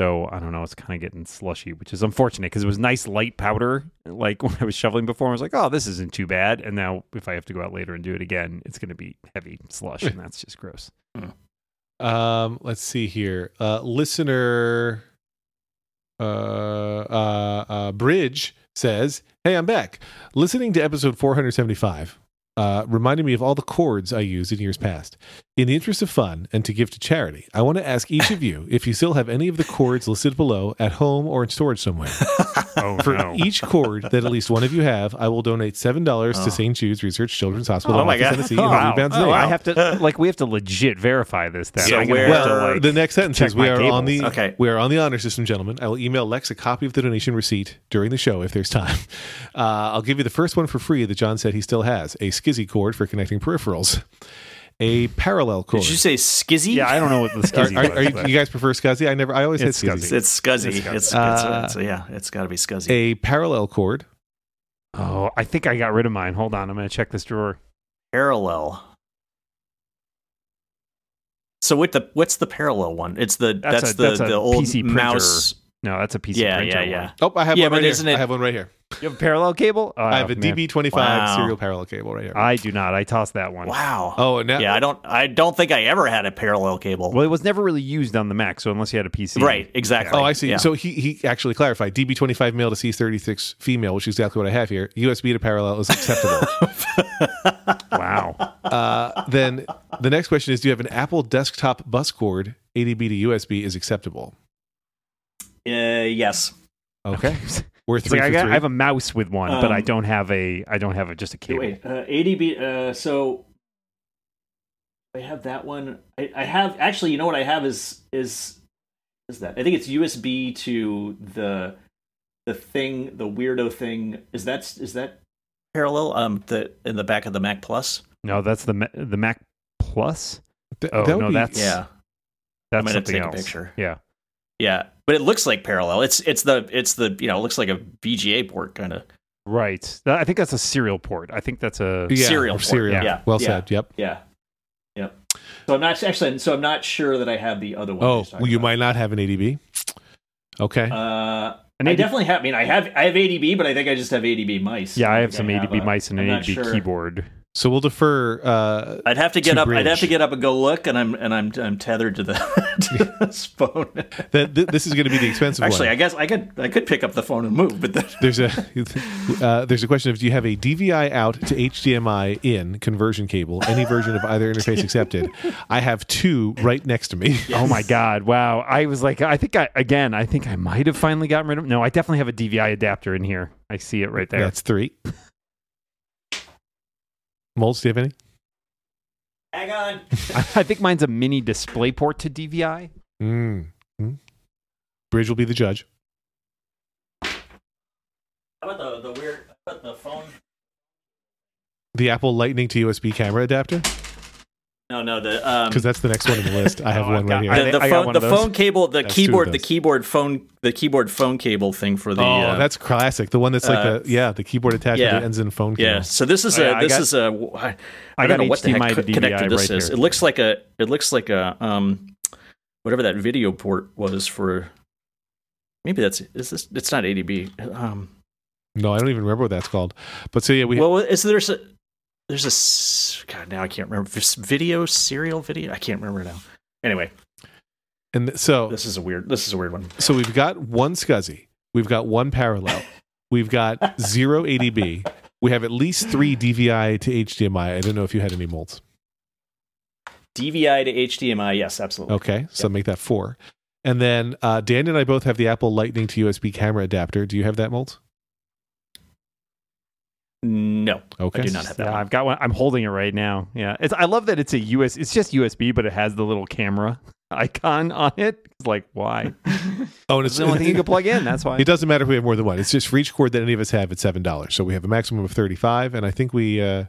So I don't know. It's kind of getting slushy, which is unfortunate because it was nice light powder. Like when I was shoveling before, I was like, "Oh, this isn't too bad." And now, if I have to go out later and do it again, it's going to be heavy slush, and that's just gross. Um, let's see here. Uh, listener, uh, uh, uh, Bridge says, "Hey, I'm back. Listening to episode 475." Uh, reminded me of all the chords I used in years past. In the interest of fun and to give to charity, I want to ask each of you if you still have any of the cords listed below at home or in storage somewhere. Oh For no! each cord that at least one of you have, I will donate seven dollars Oh. to St. Jude's Research Children's Hospital Oh in my Memphis, God. Tennessee, in Oh, the wow. rebound's Oh, wow. I have to like we have to legit verify this. Then So I'm gonna where- have to, Well, like, the next sentence check is we my are on the cables. Okay. we are on the honor system, gentlemen. I will email Lex a copy of the donation receipt during the show if there's time. Uh, I'll give you the first one for free that John said he still has: a skizzy cord for connecting peripherals, a parallel cord. Did you say skizzy? yeah, I don't know what the Are, skizzy are, are was, you, you guys prefer scuzzy? I never. I always It's had scuzzy. skizzy. It's scuzzy. It's It's, scuzzy. it's, Uh, it's- yeah, it's got to be scuzzy. A parallel cord. Oh, I think I got rid of mine. Hold on, I'm gonna check this drawer. parallel. So what the what's the parallel one? It's the That's that's, a- the that's the old PC printer. mouse. No, that's a PC Yeah, printer. yeah, yeah. one. Oh, I have Yeah, one right but here. isn't it- I have one right here. You have a parallel cable? Oh, I have a man. DB25 Wow. serial parallel cable right here. I do not. I tossed that one. Wow. oh, and now, yeah, I don't. I don't think I ever had a parallel cable. Well, it was never really used on the Mac, so unless you had a PC. right. Exactly. Oh, I see. Yeah. So he, he actually clarified DB25 male to C36 female, which is exactly what I have here. USB to parallel is acceptable. Wow. uh, then the next question is Do you have an Apple desktop bus cord? ADB to USB is acceptable. Uh, yes. Okay. We're three like I, got, three. I have a mouse with one, but I Um, don't have a. I don't have a, just a cable. Wait. Uh, ADB. Uh, so I have that one. I, I have actually. You know what I have is is is that I think it's USB to the the thing the weirdo thing. Is that is that parallel? Um, the in the back of the Mac Plus. No, that's the Ma- the Mac Plus. Th- Oh, no, be- that's- Yeah. That's might have to something take a else. picture. Yeah. Yeah, but it looks like parallel. It's it's the it's the you know it looks like a VGA port kind of. Right. I think that's a serial port. I think that's a. yeah, serial port. serial. Yeah. Well Yeah. said. Yep. Yeah. Yep. So I'm not actually. So I'm not sure that I have the other one. Oh, you're well, you about. might not have an ADB. Okay. Uh, An I AD definitely have. I mean, I have I have ADB, but I think I just have ADB mice. Yeah, I have think some ADB a- mice and an I'm not ADB sure. keyboard. So we'll defer. Uh, I'd have to get To up. I'd have to get up and go look, and I'm and I'm I'm tethered to the to this phone. that th- this is going to be the expensive Actually, one. I guess I could I could pick up the phone and move, but then, there's a uh, there's a question of do you have a DVI out to HDMI in conversion cable? Any version of either interface accepted? I have two right next to me. Oh my god! Wow. I was like, I think I again. I think I might have finally gotten rid of. No, I definitely have a DVI adapter in here. I see it right there. That's three. Moltz, do you have any? hang on. I think mine's a mini display port to DVI. Mm. Mm. Bridge will be the judge. How about the the weird? How about the phone? The Apple Lightning to USB camera adapter, No, no, the um, because that's the next one in the list. I have Oh, one I've got- right here. I the, think the I got phone one the phone cable the That's keyboard the keyboard phone the keyboard phone cable thing for the oh, uh, that's classic. The one that's like uh, the yeah, the keyboard attachment yeah. that ends in phone cable. yeah so this is Oh, a yeah, this got- is a I, I I don't got know what the heck to co- connector this right is here. it looks like a it looks like a um whatever that video port was for maybe that's is this it's not ADB um No, I don't even remember what that's called. But so yeah, we well is there's a there's a god now I can't remember this video serial video I can't remember now anyway and th- so this is a weird this is a weird one so we've got one SCSI, we've got one parallel, we've got zero ADB, we have at least three DVI to HDMI. I don't know if you had any Moltz. DVI to HDMI yes absolutely Okay, so make that four. And then uh, Dan and I both have the Apple Lightning to USB camera adapter. Do you have that Moltz? No Okay. I do not have that Yeah, one. I've got one. I'm holding it right now. Yeah, it's. I love that it's a US. It's just USB, but it has the little camera icon on it. It's like why? Oh, and It's the only thing you can plug in. That's why. It doesn't matter if we have more than one. It's just for each cord that any of us have, it's seven dollars. So we have a maximum of thirty-five, and I think we uh,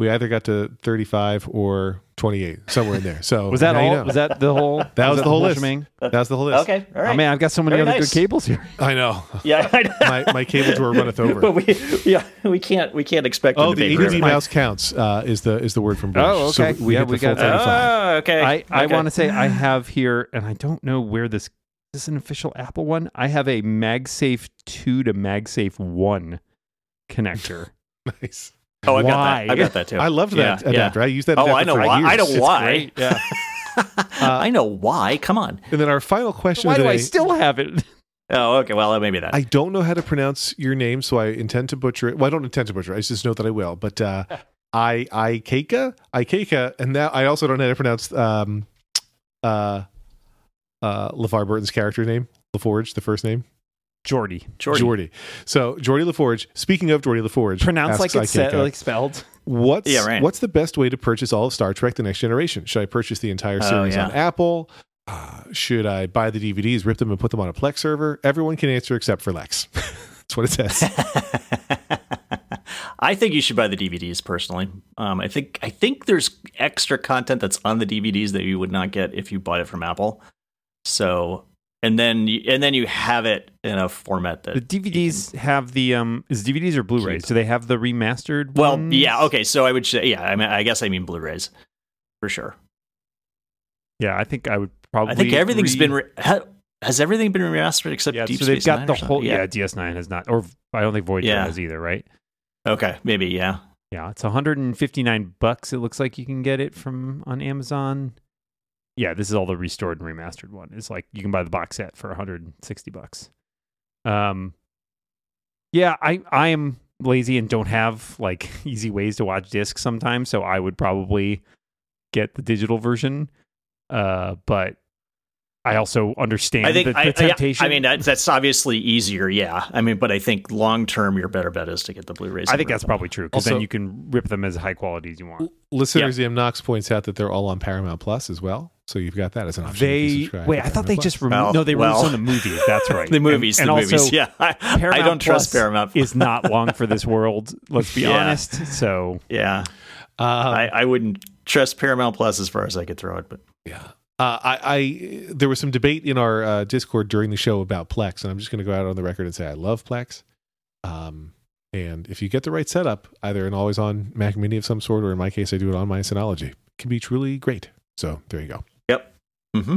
we either got to thirty-five or twenty-eight, somewhere in there. So Was that now you all? know. Was that the whole? That was the whole list. shebang? that was the whole list. okay all right Oh man, I've got so many Very other nice. good cables here. I know. yeah I know. My my cable drawer runneth over. but we yeah we can't we can't expect Oh, the be ADB mouse counts uh, is the is the word from Bridge. Oh, okay. So we Yeah, we got that. 35. Oh, okay. I, I Okay. want to say I have here, and I don't know where this is this an official Apple one. I have a MagSafe two to MagSafe one connector. nice. Oh, I got that. I got that too. I loved that Yeah, adapter. I used that. Oh, I know for why. I know It's why. great, Yeah. I know why. Come on. And then our final question Why of the do I still have it? Oh, okay. Well, maybe that. I don't know how to pronounce your name, so I intend to butcher it. Well, I don't intend to butcher it. I just know that I will. But uh, I Ikeka, Ikeka, and now I also don't know how to pronounce um, uh, uh, LeVar Burton's character name, LaForge, the first name, Geordi. Geordi. Geordi. So Geordi LaForge. Speaking of Geordi LaForge, Pronounced like it's said, Ikeka, like spelled. What's Yeah, right. what's the best way to purchase all of Star Trek: The Next Generation? Should I purchase the entire Oh, series yeah. on Apple? Uh, should I buy the DVDs, rip them, and put them on a Plex server? Everyone can answer except for Lex. That's what it says. I think you should buy the DVDs personally. Um, I think I think there's extra content that's on the DVDs that you would not get if you bought it from Apple. So, and then you, and then you have it in a format that The DVDs have the um is DVDs or Blu-rays? Do they have the remastered? Well, ones? yeah, okay. So I would say, yeah. I mean, I guess I mean Blu-rays for sure. Yeah, I think I would probably. I think everything's re- been. Re- ha- has everything been remastered except Yeah, Deep so they've Space got Nine the whole. Yeah. DS9 has not, or I don't think Voyager Yeah. has either, right? Okay, maybe yeah. Yeah, it's 159 bucks. It looks like you can get it from on Amazon. Yeah, this is all the restored and remastered one. It's like you can buy the box set for 160 bucks. Um, yeah, I I am lazy and don't have like easy ways to watch discs sometimes, so I would probably get the digital version. Uh, but I also understand I think the, the I, I- temptation. I, mean that's, that's obviously easier, yeah. I mean, but I think long term, your better bet is to get the Blu-rays. I think that's them. probably true because then you can rip them as high quality as you want. Listeners, M. Knox points out that they're all on Paramount Plus as well. So you've got that as an option. if you They subscribe wait. I thought they Paramount just removed. Well, no, they released well. on the movies. That's right. the movies, and, the and movies. also, yeah, I, I don't trust Plus Paramount. is not long for this world. Let's be Yeah. honest. So yeah, Um, I, I wouldn't trust Paramount Plus as far as I could throw it, but Yeah. Uh, I, I there was some debate in our uh, Discord during the show about Plex, and I'm just going to go out on the record and say I love Plex. Um, and if you get the right setup, either an always-on Mac Mini of some sort, or in my case, I do it on my Synology, it can be truly great. So there you go. Hmm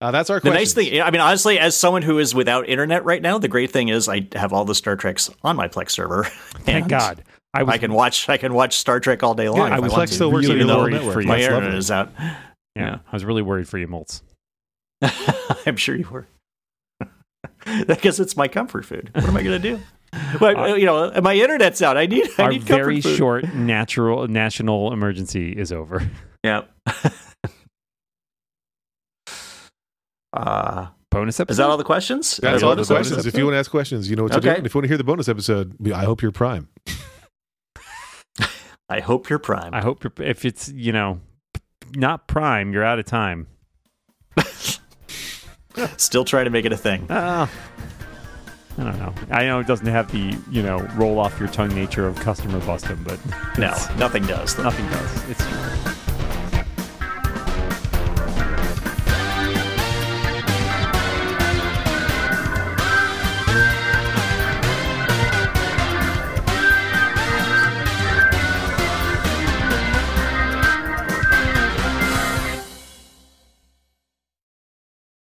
Uh, that's our the nice thing. I mean, honestly, as someone who is without internet right now, the great thing is I have all the Star Treks on my Plex server. thank God. I was I can watch. I can watch Star Trek all day long. Yeah, if I was want Plex still works really on worried for you. My internet is out. yeah, yeah. I was really worried for you, Moltz. I'm sure you were. Because it's my comfort food. What am I going to do? But you know, my internet's out. I need. I Our need comfort very food. short natural national emergency is over. Yeah. Uh, Bonus episode. is that all the questions? That's all the questions. episode? If you want to ask questions, you know what to Okay. do. And if you want to hear the bonus episode, I hope you're Prime. I hope you're prime. I hope you're, if it's you know not prime, you're out of time. Still trying to make it a thing. Uh, I don't know. I know it doesn't have the you know roll off your tongue nature of customer busting, but No, nothing does. nothing does. It's true.